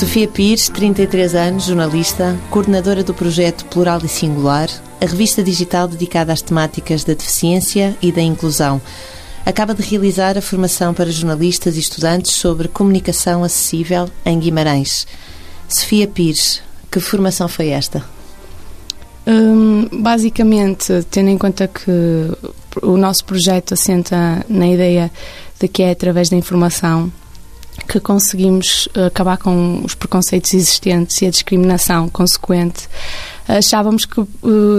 Sofia Pires, 33 anos, jornalista, coordenadora do projeto Plural e Singular, a revista digital dedicada às temáticas da deficiência e da inclusão. Acaba de realizar a formação para jornalistas e estudantes sobre comunicação acessível em Guimarães. Sofia Pires, que formação foi esta? Hum, basicamente, tendo em conta que o nosso projeto assenta na ideia de que é através da informação que conseguimos acabar com os preconceitos existentes e a discriminação consequente, achávamos que,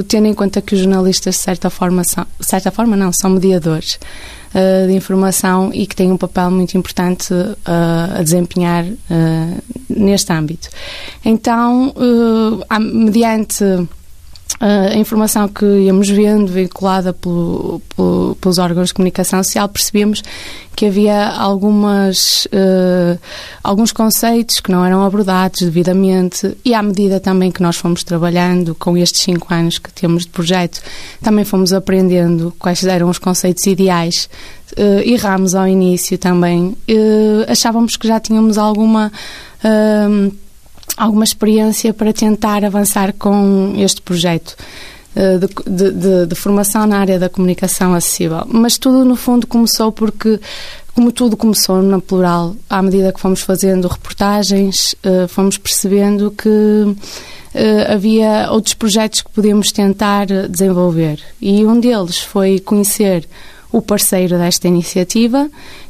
tendo em conta que os jornalistas, de certa forma, são, certa forma não, são mediadores uh, de informação e que têm um papel muito importante uh, a desempenhar uh, neste âmbito. Então, mediante a informação que íamos vendo, vinculada pelo, pelo, pelos órgãos de comunicação social, percebemos que havia algumas, uh, alguns conceitos que não eram abordados devidamente e à medida também que nós fomos trabalhando com estes cinco anos que temos de projeto, também fomos aprendendo quais eram os conceitos ideais. Uh, erramos ao início também. Uh, achávamos que já tínhamos alguma... Uh, alguma experiência para tentar avançar com este projeto. Eh, de, de, de, formação na área da comunicação acessível. Mas tudo, no fundo, começou porque, como tudo começou na plural, à medida que fomos fazendo reportagens, eh, fomos percebendo que eh, havia outros projetos que podíamos tentar desenvolver. E um deles foi conhecer o parceiro desta iniciativa,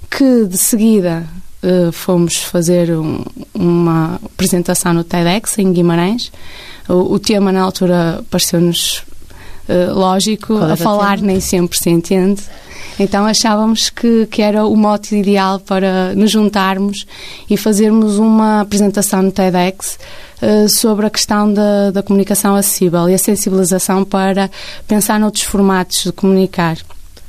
que de seguida uh, fomos fazer um, uma apresentação no TEDx em Guimarães. O, o tema na altura pareceu-nos uh, lógico, a falar nem sempre se entende. Então achávamos que, que era o mote ideal para nos juntarmos e fazermos uma apresentação no TEDx uh, sobre a questão da, da comunicação acessível e a sensibilização para pensar noutros formatos de comunicar.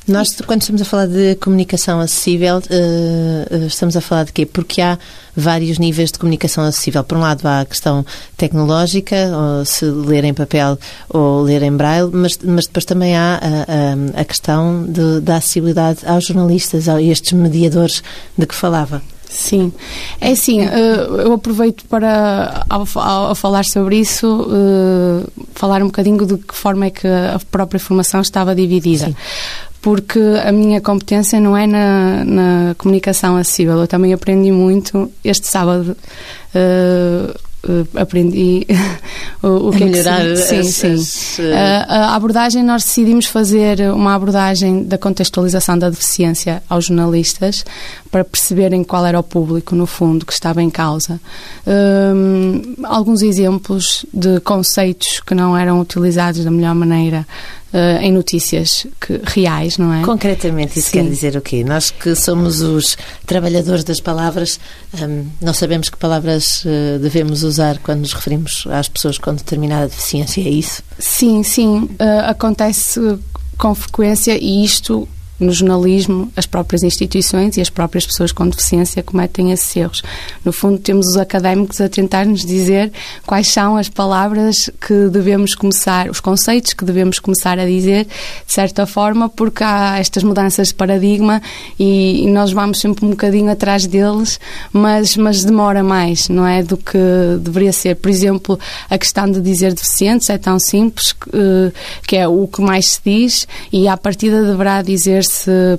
Nós, quando estamos a falar de comunicação acessível, uh, estamos a falar de quê? Porque há vários níveis de comunicação acessível. Por um lado, há a questão tecnológica, ou se ler em papel ou ler em braille, mas, mas depois também há a, a, a questão de, da acessibilidade aos jornalistas, a estes mediadores de que falava. Sim, é assim, eu aproveito para, ao, ao falar sobre isso, falar um bocadinho de que forma é que a própria formação estava dividida. Sim porque a minha competência não é na, na comunicação acessível. Eu também aprendi muito este sábado. Uh, Uh, aprendi o, o que melhorar é que se... sim, as, sim. As, uh... a, a abordagem nós decidimos fazer uma abordagem da contextualização da deficiência aos jornalistas para perceberem qual era o público no fundo que estava em causa um, alguns exemplos de conceitos que não eram utilizados da melhor maneira uh, em notícias que, reais, não é? Concretamente, isso Sim. quer dizer o quê? Nós que somos os trabalhadores das palavras, um, não sabemos que palavras uh, devemos usar quando nos referimos às pessoas com determinada deficiência, é isso? Sim, sim. Uh, acontece com frequência e isto no jornalismo, as próprias instituições e as próprias pessoas com deficiência cometem esses erros. No fundo, temos os académicos a tentar nos dizer quais são as palavras que devemos começar, os conceitos que devemos começar a dizer, de certa forma, porque há estas mudanças de paradigma e, nós vamos sempre um bocadinho atrás deles, mas, mas demora mais, não é? Do que deveria ser. Por exemplo, a questão de dizer deficientes é tão simples que, eh, que é o que mais se diz e à partida deverá dizer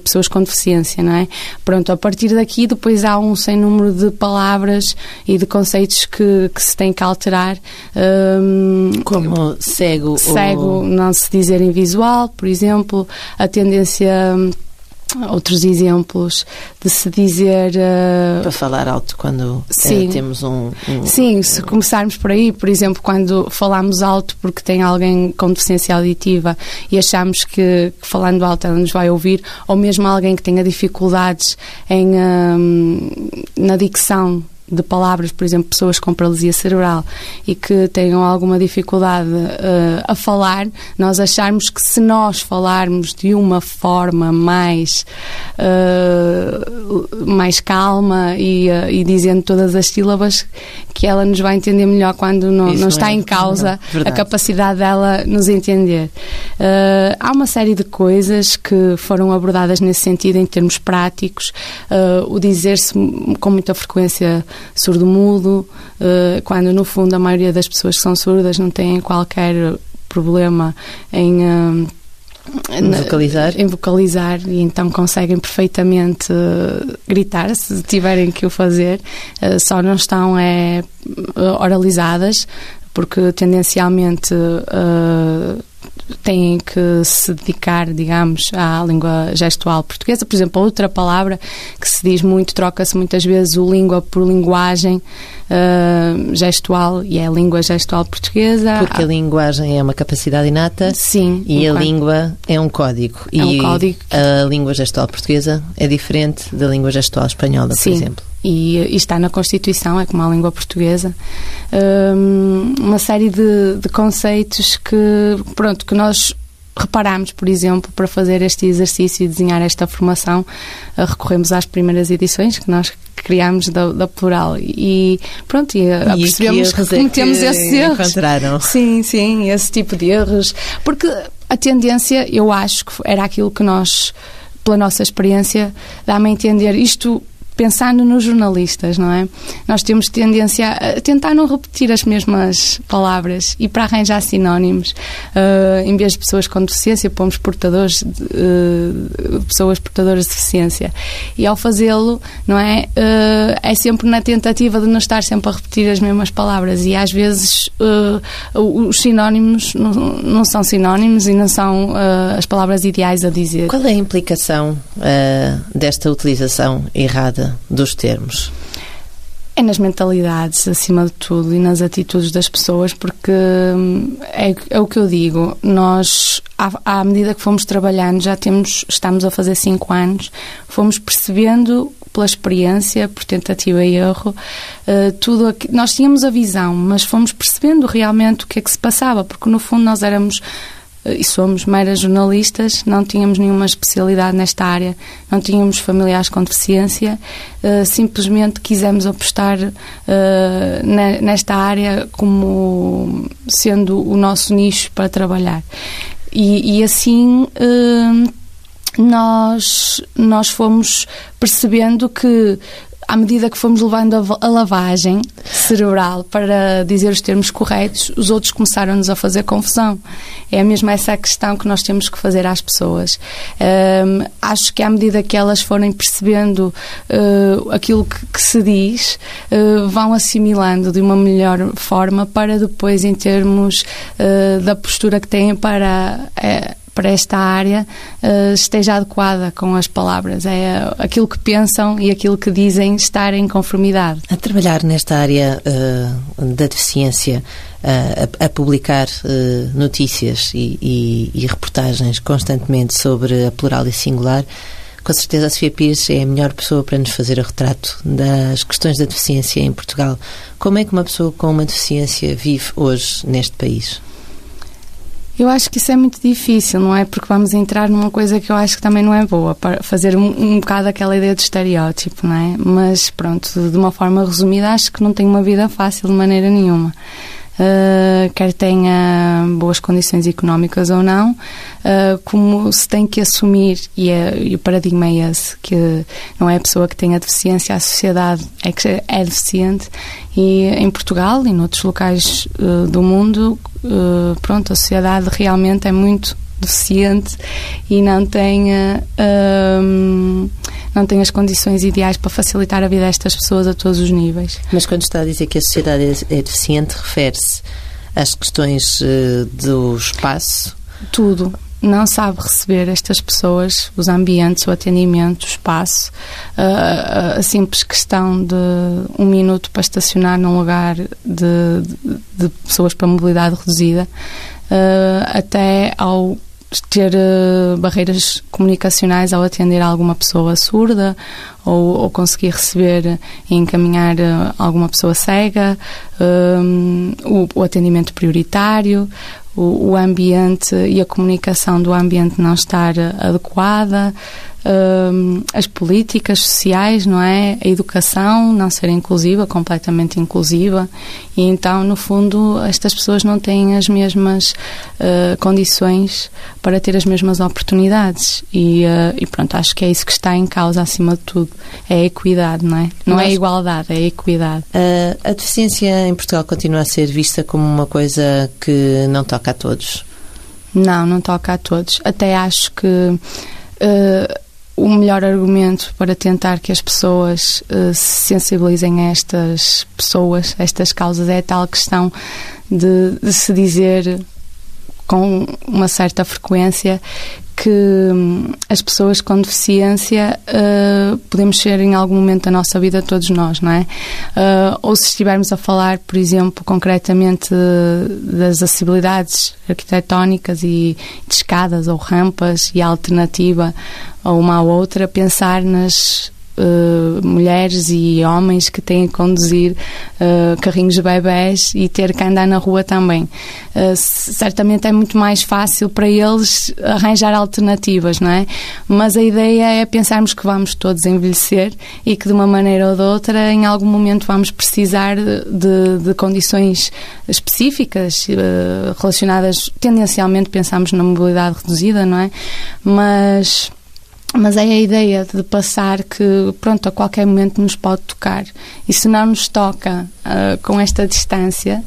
pessoas com deficiência, não é? Pronto, a partir daqui depois há um sem número de palavras e de conceitos que, que se tem que alterar. Um, Como cego? Cego, ou... não se dizer em visual, por exemplo, a tendência outros exemplos de se dizer uh... para falar alto quando uh, sim. temos um, um, sim se começarmos por aí por exemplo quando falamos alto porque tem alguém com deficiência auditiva e achamos que, que falando alto ela nos vai ouvir ou mesmo alguém que tenha dificuldades em um, na dicção de palavras, por exemplo, pessoas com paralisia cerebral e que tenham alguma dificuldade uh, a falar, nós acharmos que se nós falarmos de uma forma mais, uh, mais calma e, uh, e, dizendo todas as sílabas, que ela nos vai entender melhor quando não, não, está é em causa a capacidade dela nos entender. há uma série de coisas que foram abordadas nesse sentido em termos práticos, o dizer-se com muita frequência surdo-mudo, uh, quando no fundo a maioria das pessoas que são surdas não têm qualquer problema em. Uh, em vocalizar. em vocalizar e então conseguem perfeitamente uh, gritar se tiverem que o fazer só não estão é oralizadas porque tendencialmente uh, têm que se dedicar, digamos, à língua gestual portuguesa. Por exemplo, outra palavra que se diz muito, troca-se muitas vezes o língua por linguagem uh, gestual e é a língua gestual portuguesa. Porque a linguagem é uma capacidade inata Sim, e a língua é um código. É e um código. a língua gestual portuguesa é diferente da língua gestual espanhola, Sim. por exemplo e, e, está na Constituição, é como a língua portuguesa, um, uma série de, de, conceitos que, pronto, que nós reparamos, por exemplo, para fazer este exercício e desenhar esta formação, uh, recorremos às primeiras edições que nós criámos da, da Plural. E pronto, e, uh, e percebemos que cometemos que esses erros. Sim, sim, esse tipo de erros, porque a tendência, eu acho que era aquilo que nós pela nossa experiência, dá-me a entender. Isto pensando nos jornalistas, não é? Nós temos tendência a tentar não repetir as mesmas palavras e para arranjar sinónimos, uh, em vez de pessoas com deficiência, pomos portadores, de, uh, pessoas portadoras de deficiência. E ao fazê-lo, não é? Uh, é sempre na tentativa de não estar sempre a repetir as mesmas palavras e às vezes os sinónimos não, não, são sinónimos e não são as palavras ideais a dizer. Qual é a implicação desta utilização errada? Dos termos? É nas mentalidades, acima de tudo, e nas atitudes das pessoas, porque hum, é, é o que eu digo. Nós, à, à, medida que fomos trabalhando, já temos, estamos a fazer cinco anos, fomos percebendo pela experiência, por tentativa e erro, uh, tudo aqui, nós tínhamos a visão, mas fomos percebendo realmente o que é que se passava, porque no fundo nós éramos e somos meras jornalistas, não tínhamos nenhuma especialidade nesta área, não tínhamos familiares com deficiência, uh, simplesmente quisemos apostar uh, nesta área como sendo o nosso nicho para trabalhar. E, e assim. Nós, nós fomos percebendo que à medida que fomos levando a, a, lavagem cerebral para dizer os termos corretos, os outros começaram-nos a fazer confusão. É mesmo essa a questão que nós temos que fazer às pessoas. Um, acho que à medida que elas forem percebendo uh, aquilo que, que, se diz, uh, vão assimilando de uma melhor forma para depois, em termos uh, da postura que têm para para esta área uh, esteja adequada com as palavras. É aquilo que pensam e aquilo que dizem estar em conformidade. A trabalhar nesta área uh, da deficiência, uh, a, a, publicar notícias e, e, e, reportagens constantemente sobre a plural e singular, com certeza a Sofia Pires é a melhor pessoa para nos fazer o retrato das questões da deficiência em Portugal. Como é que uma pessoa com uma deficiência vive hoje neste país? Eu acho que isso é muito difícil, não é? Porque vamos entrar numa coisa que eu acho que também não é boa, para fazer um, um bocado aquela ideia de estereótipo, não é? Mas pronto, de uma forma resumida, acho que não tenho uma vida fácil de maneira nenhuma. Uh, quer tenha boas condições económicas ou não, uh, como se tem que assumir, e, é, e, o paradigma é esse, que não é a pessoa que tem a deficiência, a sociedade é que é deficiente, e em Portugal e noutros locais uh, do mundo, pronto, a sociedade realmente é muito deficiente e não tem não tem as condições ideais para facilitar a vida destas pessoas a todos os níveis. Mas quando está a dizer que a sociedade é, é deficiente, refere-se às questões uh, do espaço? Tudo. Não sabe receber estas pessoas, os ambientes, o atendimento, o espaço. Uh, a simples questão de um minuto para estacionar num lugar de, de, de pessoas para mobilidade reduzida, uh, até ao ter uh, barreiras comunicacionais ao atender alguma pessoa surda ou, ou conseguir receber e encaminhar uh, alguma pessoa cega, um, o, o, atendimento prioritário, o, o, ambiente e a comunicação do ambiente não estar adequada. Uh, as políticas sociais, não é? A educação não ser inclusiva, completamente inclusiva, e então, no fundo, estas pessoas não têm as mesmas uh, condições para ter as mesmas oportunidades. E, uh, e, pronto, acho que é isso que está em causa, acima de tudo. É a equidade, não é? Não é a igualdade, é a equidade. a deficiência em Portugal continua a ser vista como uma coisa que não toca a todos? Não, não toca a todos. Até acho que uh, o melhor argumento para tentar que as pessoas uh, se sensibilizem a estas pessoas, a estas causas, é a tal questão de, de se dizer com uma certa frequência que hum, as pessoas com deficiência uh, podemos ser em algum momento da nossa vida todos nós, não é? Uh, ou se estivermos a falar, por exemplo, concretamente das acessibilidades arquitetónicas e de escadas ou rampas e a alternativa a uma à outra, pensar nas Uh, mulheres e homens que têm que conduzir uh, carrinhos de bebés e ter que andar na rua também. Uh, certamente é muito mais fácil para eles arranjar alternativas, não é? Mas a ideia é pensarmos que vamos todos envelhecer e que de uma maneira ou de outra, em algum momento, vamos precisar de, de condições específicas relacionadas, tendencialmente pensamos na mobilidade reduzida, não é? Mas mas é a ideia de passar que, pronto, a qualquer momento nos pode tocar. E se não nos toca uh, com esta distância,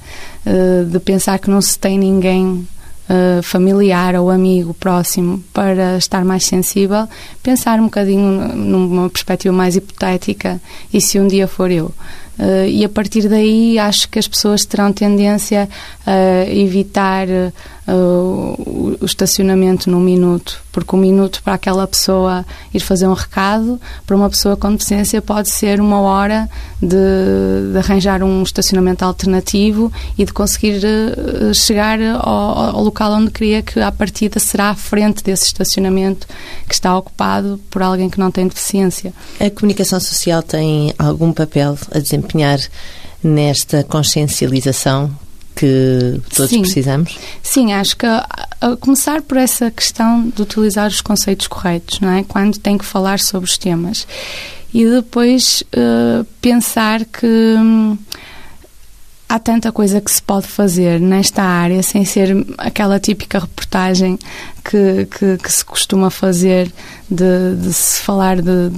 uh, de pensar que não se tem ninguém uh, familiar ou amigo próximo para estar mais sensível, pensar um bocadinho numa perspectiva mais hipotética e se um dia for eu. Uh, e a partir daí acho que as pessoas terão tendência a evitar uh, o, estacionamento num minuto, porque um minuto para aquela pessoa ir fazer um recado, para uma pessoa com deficiência pode ser uma hora de, de arranjar um estacionamento alternativo e de conseguir uh, chegar ao, ao, local onde queria que à partida será à frente desse estacionamento que está ocupado por alguém que não tem deficiência. A comunicação social tem algum papel a desempenhar nesta consciencialização que todos Sim. precisamos? Sim, acho que a, a, começar por essa questão de utilizar os conceitos corretos, não é? Quando tem que falar sobre os temas. E depois uh, pensar que hum, há tanta coisa que se pode fazer nesta área sem ser aquela típica reportagem que, que, que se costuma fazer de, de se falar de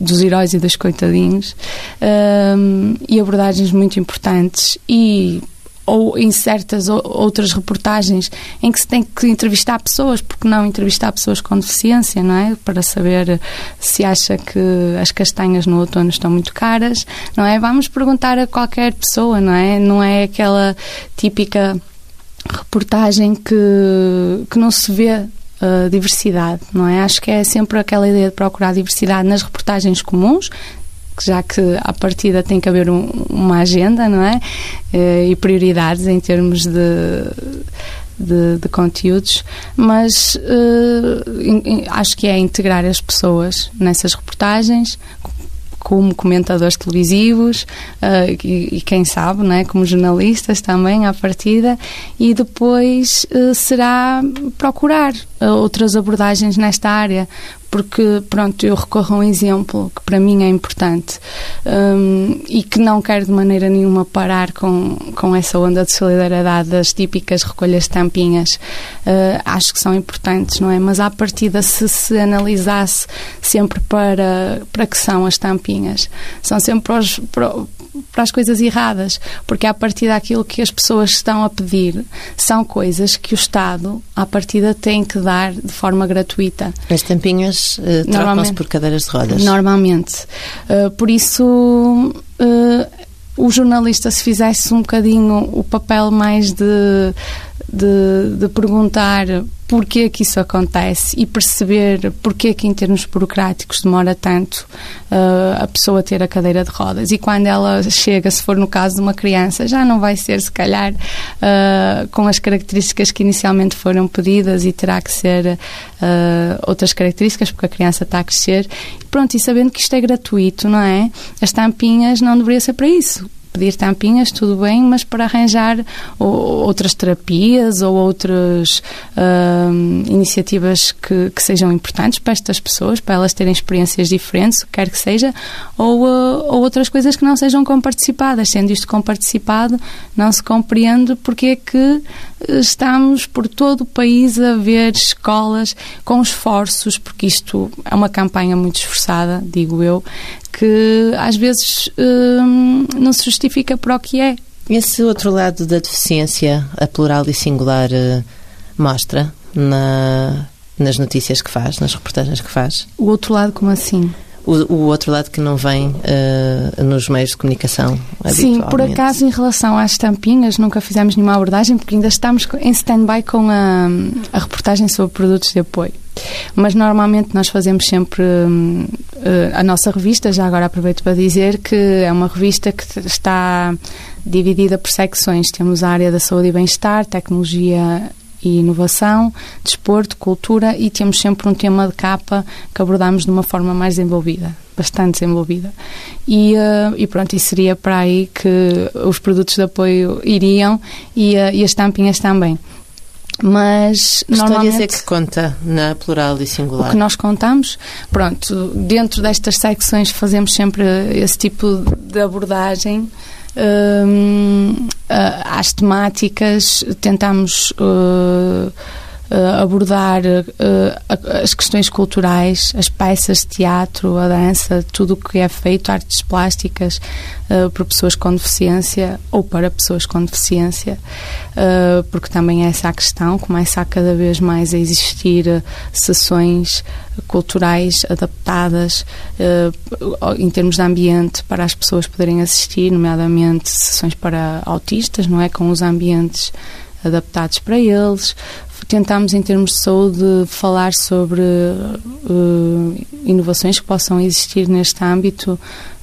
dos heróis e dos coitadinhos um, e abordagens muito importantes e ou em certas outras reportagens em que se tem que entrevistar pessoas, porque não entrevistar pessoas com deficiência, não é? Para saber se acha que as castanhas no outono estão muito caras, não é? Vamos perguntar a qualquer pessoa, não é? Não é aquela típica reportagem que, que não se vê uh, diversidade, não é? Acho que é sempre aquela ideia de procurar diversidade nas reportagens comuns, já que à partida tem que haver um, uma agenda, não é? Uh, e prioridades em termos de, de, de conteúdos, mas uh, acho que é integrar as pessoas nessas reportagens, como comentadores televisivos uh, e, e, quem sabe, né, como jornalistas também à partida, e depois uh, será procurar outras abordagens nesta área, porque, pronto, eu recorro a um exemplo que para mim é importante um, e que não quero de maneira nenhuma parar com, com essa onda de solidariedade das típicas recolhas de tampinhas. Uh, acho que são importantes, não é? Mas à partida, se se analisasse sempre para, para que são as tampinhas, são sempre para os, para, para as coisas erradas, porque a partir daquilo que as pessoas estão a pedir são coisas que o Estado, à partida, tem que dar de forma gratuita. As tampinhas uh, trocam-se por cadeiras de rodas? Normalmente. Uh, por isso, uh, o jornalista, se fizesse um bocadinho o papel mais de, de, de perguntar porquê que isso acontece e perceber porquê que em termos burocráticos demora tanto uh, a pessoa ter a cadeira de rodas e quando ela chega, se for no caso de uma criança, já não vai ser se calhar uh, com as características que inicialmente foram pedidas e terá que ser uh, outras características porque a criança está a crescer. Pronto, e sabendo que isto é gratuito, não é? As tampinhas não deveria ser para isso pedir tampinhas, tudo bem, mas para arranjar outras terapias ou outras uh, iniciativas que, que, sejam importantes para estas pessoas, para elas terem experiências diferentes, que quer que seja, ou, uh, ou outras coisas que não sejam comparticipadas. Sendo isto comparticipado, não se compreende porque é que estamos por todo o país a ver escolas com esforços, porque isto é uma campanha muito esforçada, digo eu, que às vezes hum, não se justifica para o que é. Esse outro lado da deficiência, a plural e singular, uh, mostra na, nas notícias que faz, nas reportagens que faz? O outro lado, como assim? O, o outro lado que não vem uh, nos meios de comunicação Sim, por acaso, em relação às tampinhas, nunca fizemos nenhuma abordagem, porque ainda estamos em stand-by com a, a reportagem sobre produtos de apoio. Mas normalmente nós fazemos sempre uh, a nossa revista, já agora aproveito para dizer que é uma revista que está dividida por secções. Temos a área da saúde e bem-estar, tecnologia e inovação, desporto, cultura e temos sempre um tema de capa que abordamos de uma forma mais desenvolvida, bastante desenvolvida. E, uh, e pronto, e seria para aí que os produtos de apoio iriam e, uh, e as tampinhas também. Mas que normalmente. é que conta na plural e singular? O que nós contamos, pronto, dentro destas secções fazemos sempre esse tipo de abordagem. Um, às temáticas, tentamos uh, uh, abordar uh, as questões culturais, as peças de teatro, a dança, tudo o que é feito, artes plásticas, uh, por pessoas com deficiência ou para pessoas com deficiência, porque também é essa a questão, começa a cada vez mais a existir sessões culturais adaptadas em termos de ambiente para as pessoas poderem assistir, nomeadamente sessões para autistas, não é? Com os ambientes adaptados para eles, Tentámos, em termos de saúde, falar sobre uh, inovações que possam existir neste âmbito,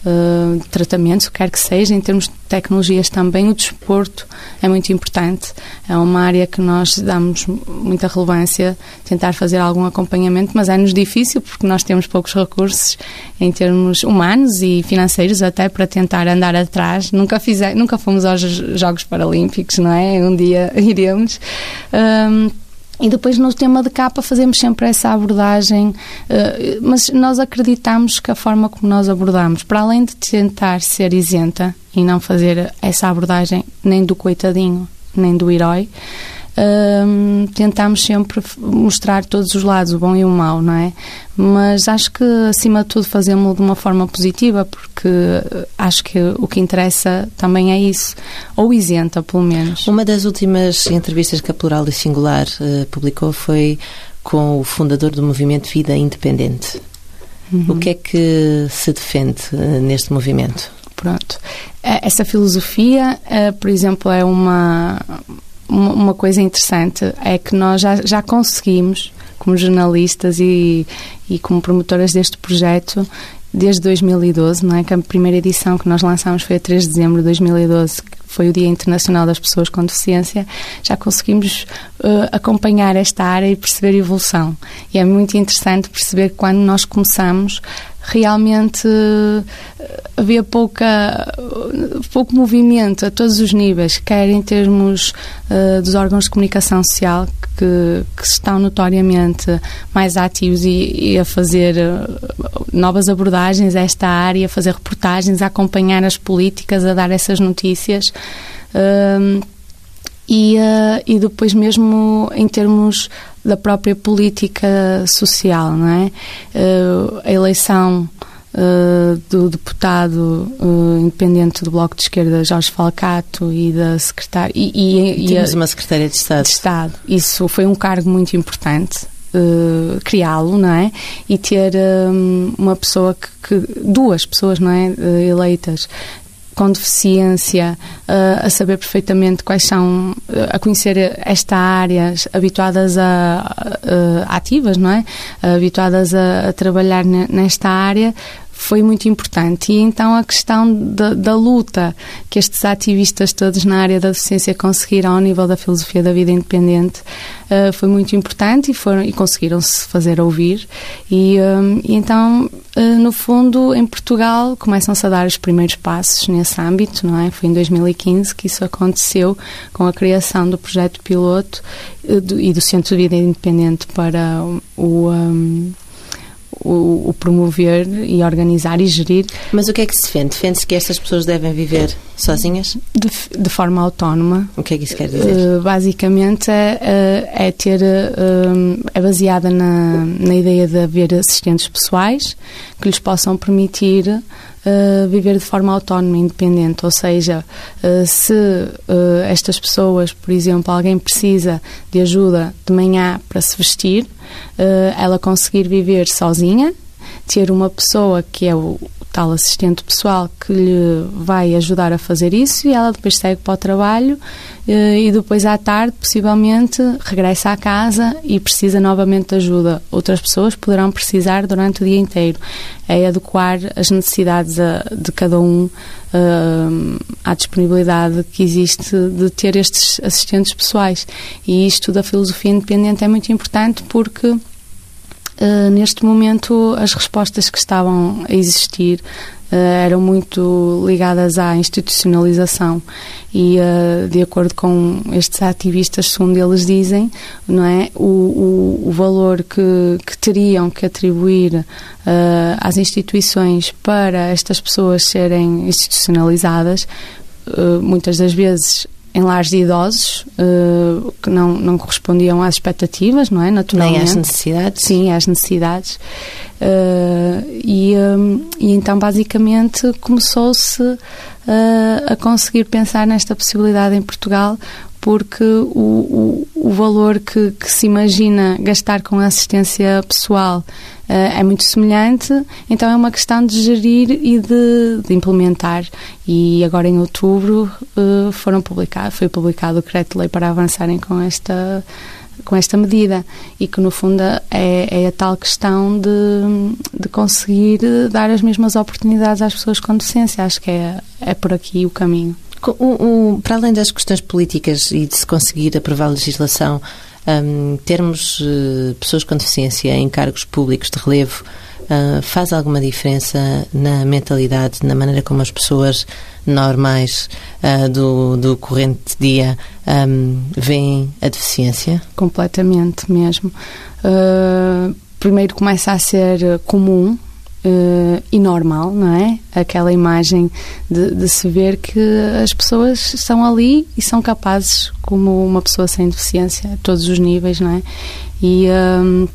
uh, tratamentos, o que quer que seja, em termos de tecnologias também. O desporto é muito importante, é uma área que nós damos muita relevância, tentar fazer algum acompanhamento, mas é-nos difícil porque nós temos poucos recursos em termos humanos e financeiros até para tentar andar atrás. Nunca, fizer, nunca fomos aos Jogos Paralímpicos, não é? Um dia iremos. E depois no tema de capa fazemos sempre essa abordagem, eh, mas nós acreditamos que a forma como nós abordamos, para além de tentar ser isenta e não fazer essa abordagem nem do coitadinho, nem do herói, um, tentamos sempre mostrar todos os lados, o bom e o mau, não é? Mas acho que, acima de tudo, fazemos de uma forma positiva, porque eh, acho que o que interessa também é isso, ou isenta, pelo menos. Uma das últimas entrevistas que a Plural e Singular uh, publicou foi com o fundador do movimento Vida Independente. Uhum. O que é que se defende uh, neste movimento? Pronto. Essa filosofia, uh, por exemplo, é uma uma coisa interessante é que nós já, já conseguimos, como jornalistas e, e como promotoras deste projeto, desde 2012, não é? Que a primeira edição que nós lançámos foi a 3 de dezembro de 2012, que foi o Dia Internacional das Pessoas com Deficiência, já conseguimos uh, acompanhar esta área e perceber a evolução. E é muito interessante perceber que quando nós começamos, realmente uh, havia pouca, uh, pouco movimento a todos os níveis, quer em termos dos órgãos de comunicação social, que, que estão notoriamente mais ativos e, e, a fazer novas abordagens a esta área, a fazer reportagens, a acompanhar as políticas, a dar essas notícias. Uh, e, uh, e depois mesmo em termos da própria política social, não é? Uh, a eleição uh, do deputado independente do Bloco de Esquerda, Jorge Falcato, e da secretária... E, e, Temos e a, uma secretária de Estado. De Estado. Isso foi um cargo muito importante. Uh, criá-lo, não é? E ter uma pessoa que, que, duas pessoas, não é, uh, eleitas com deficiência uh, a saber perfeitamente quais são, uh, a conhecer esta área, habituadas a, uh, ativas, não é? habituadas a, a trabalhar nesta área, foi muito importante. E então a questão da, da, luta que estes ativistas todos na área da deficiência conseguiram ao nível da filosofia da vida independente uh, foi muito importante e, foram, e conseguiram-se fazer ouvir. E, um, e então, uh, no fundo, em Portugal começam-se a dar os primeiros passos nesse âmbito, não é? Foi em 2015 que isso aconteceu com a criação do projeto piloto uh, do, e do Centro de Vida Independente para o, um, o, o, promover e organizar e gerir. Mas o que é que se defende? Defende-se que estas pessoas devem viver sozinhas? De, de, forma autónoma. O que é que isso quer dizer? Uh, basicamente é, é ter. Uh, é baseada na, na ideia de haver assistentes pessoais que lhes possam permitir uh, viver de forma autónoma, independente. Ou seja, uh, se uh, estas pessoas, por exemplo, alguém precisa de ajuda de manhã para se vestir, ela conseguir viver sozinha, ter uma pessoa que é o tal assistente pessoal que lhe vai ajudar a fazer isso e ela depois segue para o trabalho eh, e depois à tarde, possivelmente, regressa à casa e precisa novamente de ajuda. Outras pessoas poderão precisar durante o dia inteiro. É adequar as necessidades de cada um eh, à disponibilidade que existe de ter estes assistentes pessoais. E isto da filosofia independente é muito importante porque Uh, neste momento, as respostas que estavam a existir uh, eram muito ligadas à institucionalização. E, uh, de acordo com estes ativistas, segundo eles dizem, não é, o, o, o valor que, que, teriam que atribuir às instituições para estas pessoas serem institucionalizadas, muitas das vezes em lares de idosos uh, que não, não correspondiam às expectativas, não é? Naturalmente. Nem às necessidades. Sim, às necessidades. Uh, e, um, e então, basicamente, começou-se uh, a conseguir pensar nesta possibilidade em Portugal porque o, o, o valor que, que, se imagina gastar com a assistência pessoal é muito semelhante, então é uma questão de gerir e de, de implementar. E agora em outubro uh, foram publicado, foi publicado o decreto-lei para avançarem com esta com esta medida e que no fundo é, é a tal questão de, de conseguir dar as mesmas oportunidades às pessoas com deficiência. Acho que é, é por aqui o caminho. Um, um, para além das questões políticas e de se conseguir aprovar legislação, um, termos uh, pessoas com deficiência em cargos públicos de relevo uh, faz alguma diferença na mentalidade, na maneira como as pessoas normais uh, do, do corrente dia um, veem a deficiência? Completamente mesmo. primeiro começa a ser comum uh, e normal, não é? Aquela imagem de, de, se ver que as pessoas estão ali e são capazes, como uma pessoa sem deficiência, a todos os níveis, não é? E. Um,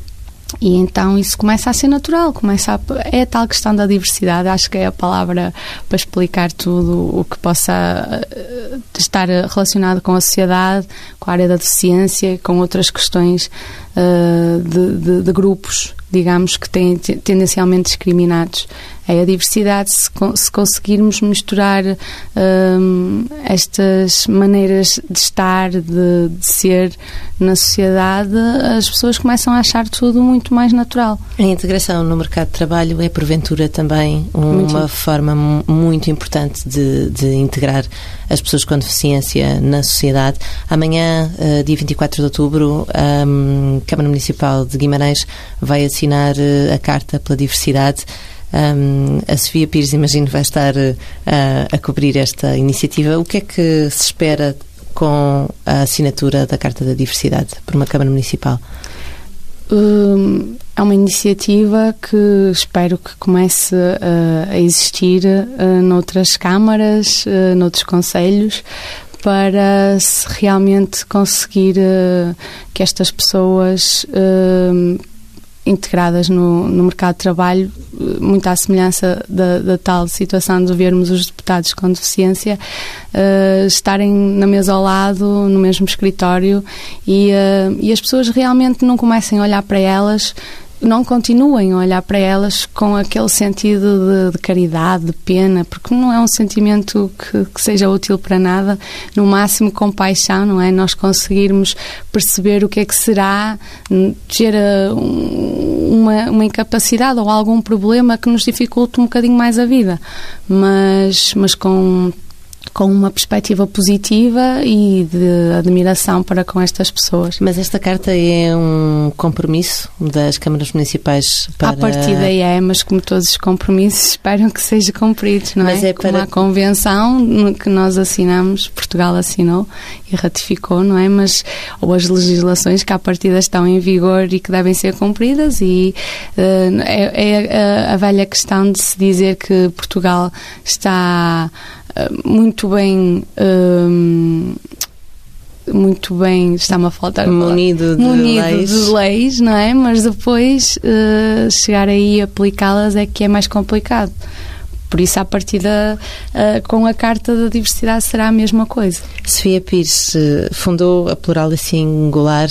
e então isso começa a ser natural, começa a, é a tal questão da diversidade, acho que é a palavra para explicar tudo o que possa eh, estar relacionado com a sociedade, com a área da deficiência, com outras questões uh, de, de, de, grupos, digamos, que têm tendencialmente discriminados é a diversidade. Se, se conseguirmos misturar hum, estas maneiras de estar, de, de, ser na sociedade, as pessoas começam a achar tudo muito mais natural. A integração no mercado de trabalho é, porventura, também uma muito. forma muito importante de, de integrar as pessoas com deficiência na sociedade. Amanhã, eh, dia 24 de outubro, a hum, Câmara Municipal de Guimarães vai assinar eh, a Carta pela Diversidade. Um, a Sofia Pires, imagino, vai estar uh, a cobrir esta iniciativa. O que é que se espera com a assinatura da Carta da Diversidade por uma Câmara Municipal? Um, é uma iniciativa que espero que comece uh, a existir uh, noutras câmaras, uh, noutros conselhos, para se realmente conseguir que estas pessoas uh, integradas no, no mercado de trabalho, muito à semelhança da, da, tal situação de vermos os deputados com deficiência uh, estarem na mesa ao lado, no mesmo escritório e, uh, e as pessoas realmente não comecem a olhar para elas não continuem a olhar para elas com aquele sentido de, de caridade, de pena, porque não é um sentimento que, que, seja útil para nada. No máximo, compaixão, não é? Nós conseguirmos perceber o que é que será ter uh, uma, uma incapacidade ou algum problema que nos dificulte um bocadinho mais a vida, mas, mas com com uma perspectiva positiva e de admiração para com estas pessoas. Mas esta carta é um compromisso das câmaras municipais para... A partida é, mas como todos os compromissos, esperam que seja cumprido, não mas é? é para... Como a convenção que nós assinamos, Portugal assinou e ratificou, não é? Mas, ou as legislações que à partida estão em vigor e que devem ser cumpridas e uh, é, é a, a velha questão de se dizer que Portugal está muito bem. Um, muito bem, está-me a faltar munido, de, munido leis. de leis, não é? Mas depois uh, chegar aí e aplicá-las é que é mais complicado. Por isso, a partida uh, com a Carta da Diversidade será a mesma coisa. Sofia Pires fundou a Plural e Singular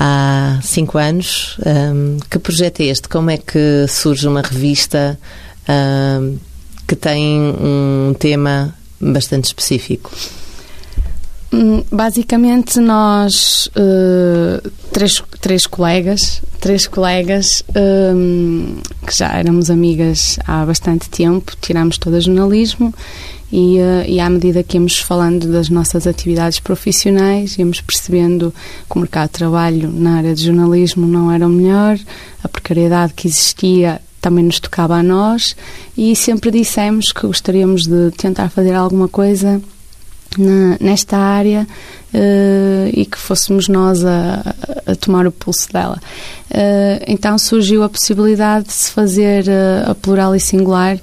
há cinco anos. Um, que projeto é este? Como é que surge uma revista? Um, que tem um tema bastante específico? Hum, basicamente, nós, uh, três, três colegas, três colegas um, que já éramos amigas há bastante tempo, tirámos todo jornalismo e, uh, e, à medida que íamos falando das nossas atividades profissionais, íamos percebendo que o mercado de trabalho na área de jornalismo não era o melhor, a precariedade que existia também nos tocava a nós e sempre dissemos que gostaríamos de tentar fazer alguma coisa nesta área uh, e que fôssemos nós a, a, tomar o pulso dela. Uh, então surgiu a possibilidade de se fazer uh, a plural e singular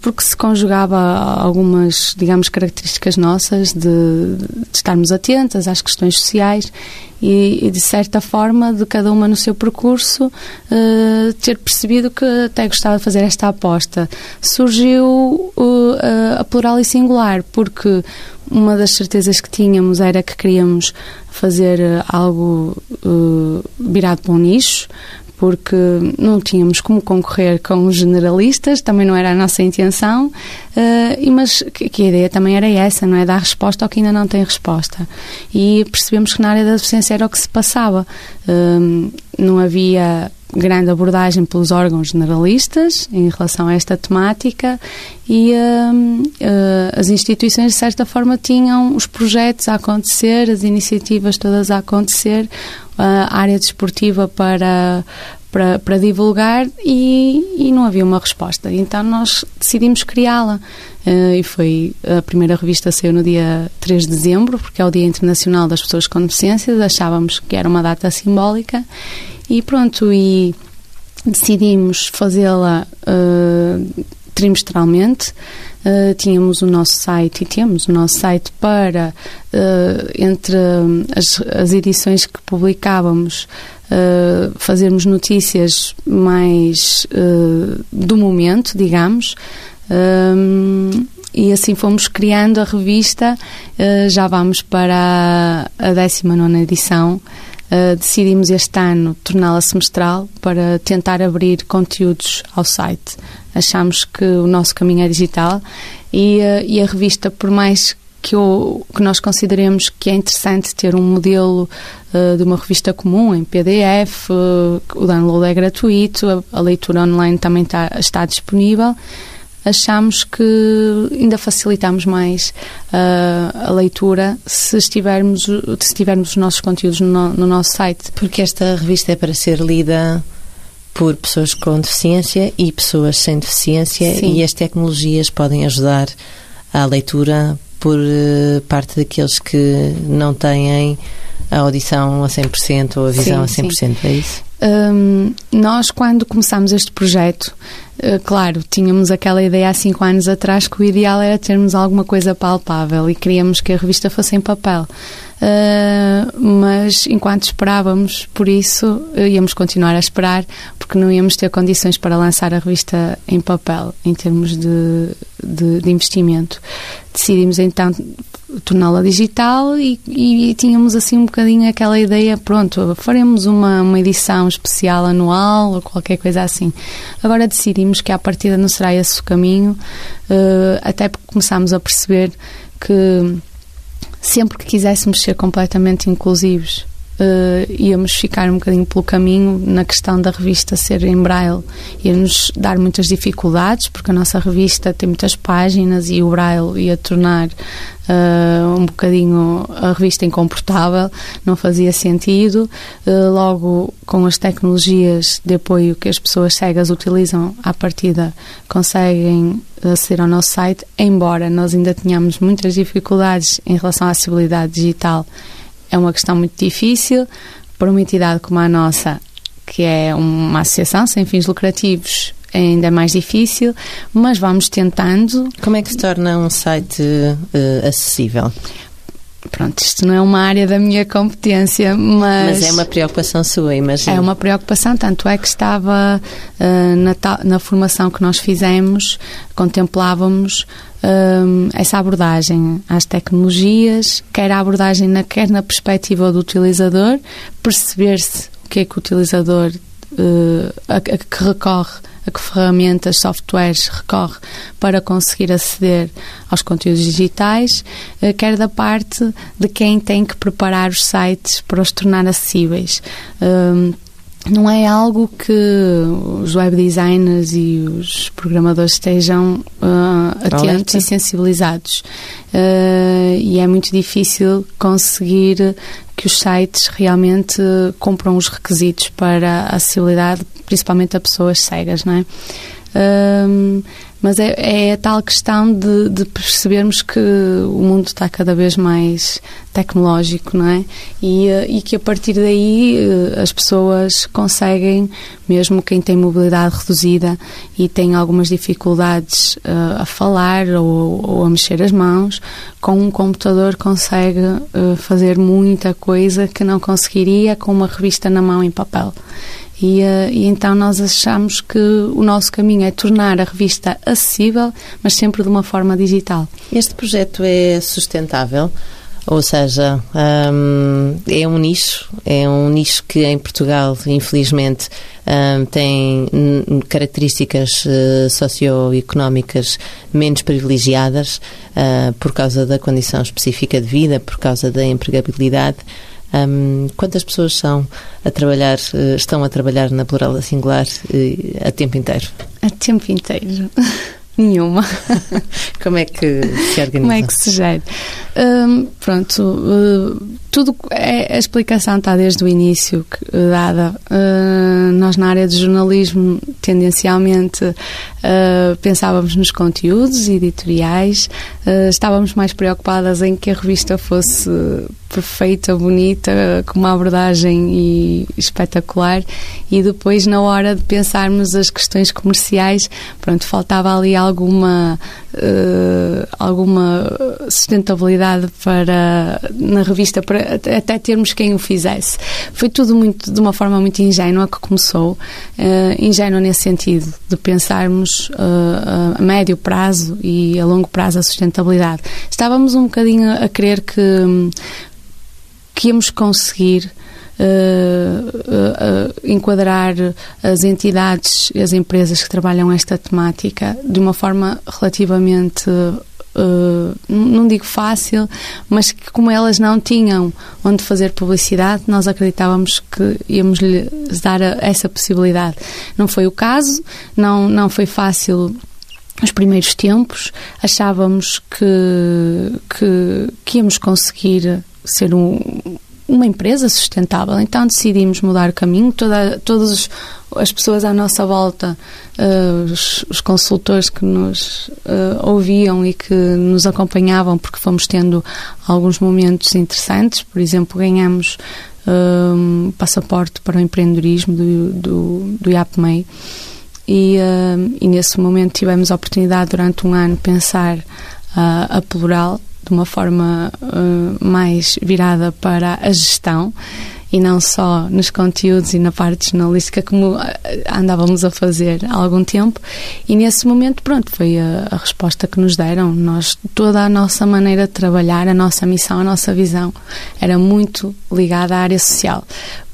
porque se conjugava algumas, digamos, características nossas de, de estarmos atentas às questões sociais e, e, de certa forma, de cada uma no seu percurso, ter percebido que até gostava de fazer esta aposta. Surgiu a plural e singular, porque uma das certezas que tínhamos era que queríamos fazer uh, algo virado para um nicho, porque não tínhamos como concorrer com os generalistas, também não era a nossa intenção, uh, mas que, a ideia também era essa, não é? Dar resposta ao que ainda não tem resposta. E percebemos que na área da deficiência era o que se passava. Uh, não havia grande abordagem pelos órgãos generalistas em relação a esta temática e uh, uh, as instituições, de certa forma, tinham os projetos a acontecer, as iniciativas todas a acontecer, a área desportiva para, para, para divulgar e, e, não havia uma resposta. Então nós decidimos criá-la. Uh, e foi a primeira revista saiu no dia 3 de dezembro, porque é o Dia Internacional das Pessoas com Deficiências, achávamos que era uma data simbólica e pronto, e decidimos fazê-la uh, trimestralmente. Uh, tínhamos o nosso site e temos o nosso site para, uh, entre as, as, edições que publicávamos, uh, fazermos notícias mais do momento, digamos. e assim fomos criando a revista, já vamos para a 19 edição. Uh, decidimos este ano torná-la semestral para tentar abrir conteúdos ao site. Achamos que o nosso caminho é digital e, uh, e a revista, por mais que, eu, que, nós consideremos que é interessante ter um modelo uh, de uma revista comum em PDF, o download é gratuito, a, a leitura online também tá, está disponível achamos que ainda facilitamos mais uh, a leitura se estivermos, se tivermos os nossos conteúdos no, no, nosso site. Porque esta revista é para ser lida por pessoas com deficiência e pessoas sem deficiência Sim. e as tecnologias podem ajudar à leitura por uh, parte daqueles que não têm a audição a 100% ou a visão sim, a 100%, sim. é isso? Um, nós, quando começámos este projeto, uh, claro, tínhamos aquela ideia há cinco anos atrás que o ideal era termos alguma coisa palpável e queríamos que a revista fosse em papel. Uh, mas enquanto esperávamos por isso, uh, íamos continuar a esperar, porque não íamos ter condições para lançar a revista em papel, em termos de, de, de investimento. Decidimos então torná-la digital e, e, tínhamos assim um bocadinho aquela ideia, pronto, faremos uma, uma edição especial anual ou qualquer coisa assim. Agora decidimos que à partida não será esse o caminho, uh, até porque começámos a perceber que sempre que quiséssemos ser completamente inclusivos uh, íamos ficar um bocadinho pelo caminho na questão da revista ser em braille. Ia-nos dar muitas dificuldades, porque a nossa revista tem muitas páginas e o braille ia tornar uh, um bocadinho a revista incomportável, não fazia sentido. Uh, logo, com as tecnologias de apoio que as pessoas cegas utilizam, à partida conseguem aceder ao nosso site, embora nós ainda tenhamos muitas dificuldades em relação à acessibilidade digital é uma questão muito difícil para uma entidade como a nossa, que é uma associação sem fins lucrativos, é ainda mais difícil, mas vamos tentando. Como é que se torna um site uh, acessível? Pronto, isto não é uma área da minha competência, mas. Mas é uma preocupação sua, imagino. É uma preocupação, tanto é que estava uh, na, na formação que nós fizemos, contemplávamos um, essa abordagem às tecnologias, quer a abordagem na, quer na perspectiva do utilizador, perceber-se o que é que o utilizador uh, a, a, que recorre, a que ferramentas, softwares recorre para conseguir aceder aos conteúdos digitais, uh, quer da parte de quem tem que preparar os sites para os tornar acessíveis. Um, não é algo que os web designers e os programadores estejam uh, atentos e sensibilizados. Uh, e é muito difícil conseguir que os sites realmente cumpram os requisitos para a acessibilidade, principalmente a pessoas cegas, não é? Uh, mas é, é a tal questão de, de, percebermos que o mundo está cada vez mais tecnológico, não é? E, eh, e, que a partir daí eh, as pessoas conseguem, mesmo quem tem mobilidade reduzida e tem algumas dificuldades uh, a falar ou, ou, a mexer as mãos, com um computador consegue uh, fazer muita coisa que não conseguiria com uma revista na mão em papel. E, uh, e, então nós achamos que o nosso caminho é tornar a revista acessível, mas sempre de uma forma digital. Este projeto é sustentável? Ou seja, um, é um nicho, é um nicho que em Portugal, infelizmente, um, tem características uh, socioeconómicas menos privilegiadas uh, por causa da condição específica de vida, por causa da empregabilidade. Um, quantas pessoas são a trabalhar, uh, estão a trabalhar na plural da singular uh, a tempo inteiro? A tempo inteiro. Nenhuma. Como é que se organiza? Como é que se gera? Um, pronto, uh, tudo é, a explicação está desde o início dada. Uh, nós na área de jornalismo tendencialmente uh, pensávamos nos conteúdos editoriais, estávamos mais preocupadas em que a revista fosse perfeita, bonita, com uma abordagem e espetacular e depois na hora de pensarmos as questões comerciais, pronto, faltava ali alguma uh, alguma sustentabilidade para na revista para até termos quem o fizesse. Foi tudo muito de uma forma muito ingênua que começou, uh, ingênua nesse sentido de pensarmos uh, a médio prazo e a longo prazo a sustentabilidade. Estávamos um bocadinho a querer que que íamos conseguir uh, uh, enquadrar as entidades e as empresas que trabalham esta temática de uma forma relativamente Uh, não digo fácil, mas que como elas não tinham onde fazer publicidade, nós acreditávamos que íamos lhes dar a, essa possibilidade. Não foi o caso, não, não foi fácil nos primeiros tempos, achávamos que, que, que íamos conseguir ser um, uma empresa sustentável. Então decidimos mudar o caminho. Toda, todas as pessoas à nossa volta, uh, os, os, consultores que nos uh, ouviam e que nos acompanhavam, porque fomos tendo alguns momentos interessantes. Por exemplo, ganhamos uh, um passaporte para o empreendedorismo do, do, do IAPMEI. E, e nesse momento tivemos a oportunidade durante um ano pensar a plural de uma forma uh, mais virada para a gestão e não só nos conteúdos e na parte jornalística, como andávamos a fazer há algum tempo e nesse momento, pronto, foi a, a, resposta que nos deram. Nós, toda a nossa maneira de trabalhar, a nossa missão, a nossa visão era muito ligada à área social.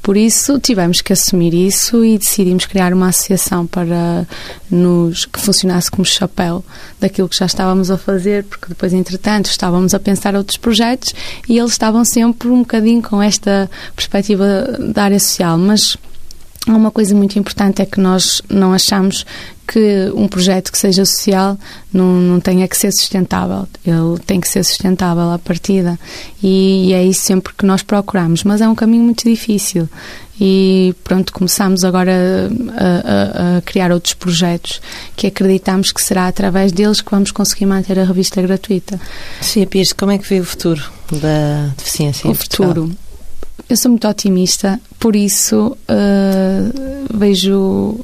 Por isso tivemos que assumir isso e decidimos criar uma associação para nos que funcionasse como chapéu daquilo que já estávamos a fazer, porque depois, entretanto, estávamos a pensar outros projetos e eles estavam sempre um bocadinho com esta perspectiva da área social, mas uma coisa muito importante é que nós não achamos que um projeto que seja social não, não tenha que ser sustentável. Ele tem que ser sustentável à partida. E, e é isso sempre que nós procuramos. Mas é um caminho muito difícil. E pronto, começamos agora a, a, a, criar outros projetos que acreditamos que será através deles que vamos conseguir manter a revista gratuita. Sim, Pires, como é que vê o futuro da deficiência? O futuro. Eu sou muito otimista, por isso uh, vejo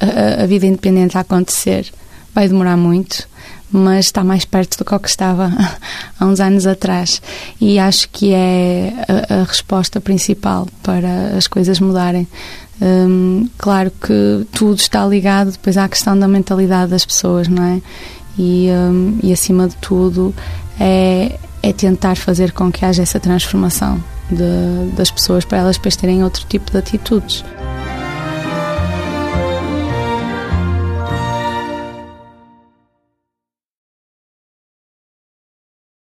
a, a, vida independente a acontecer. Vai demorar muito, mas está mais perto do que que estava há uns anos atrás. E acho que é a, a resposta principal para as coisas mudarem. Um, claro que tudo está ligado depois à questão da mentalidade das pessoas, não é? E, um, e acima de tudo é, é tentar fazer com que haja essa transformação de, das pessoas para elas depois terem outro tipo de atitudes.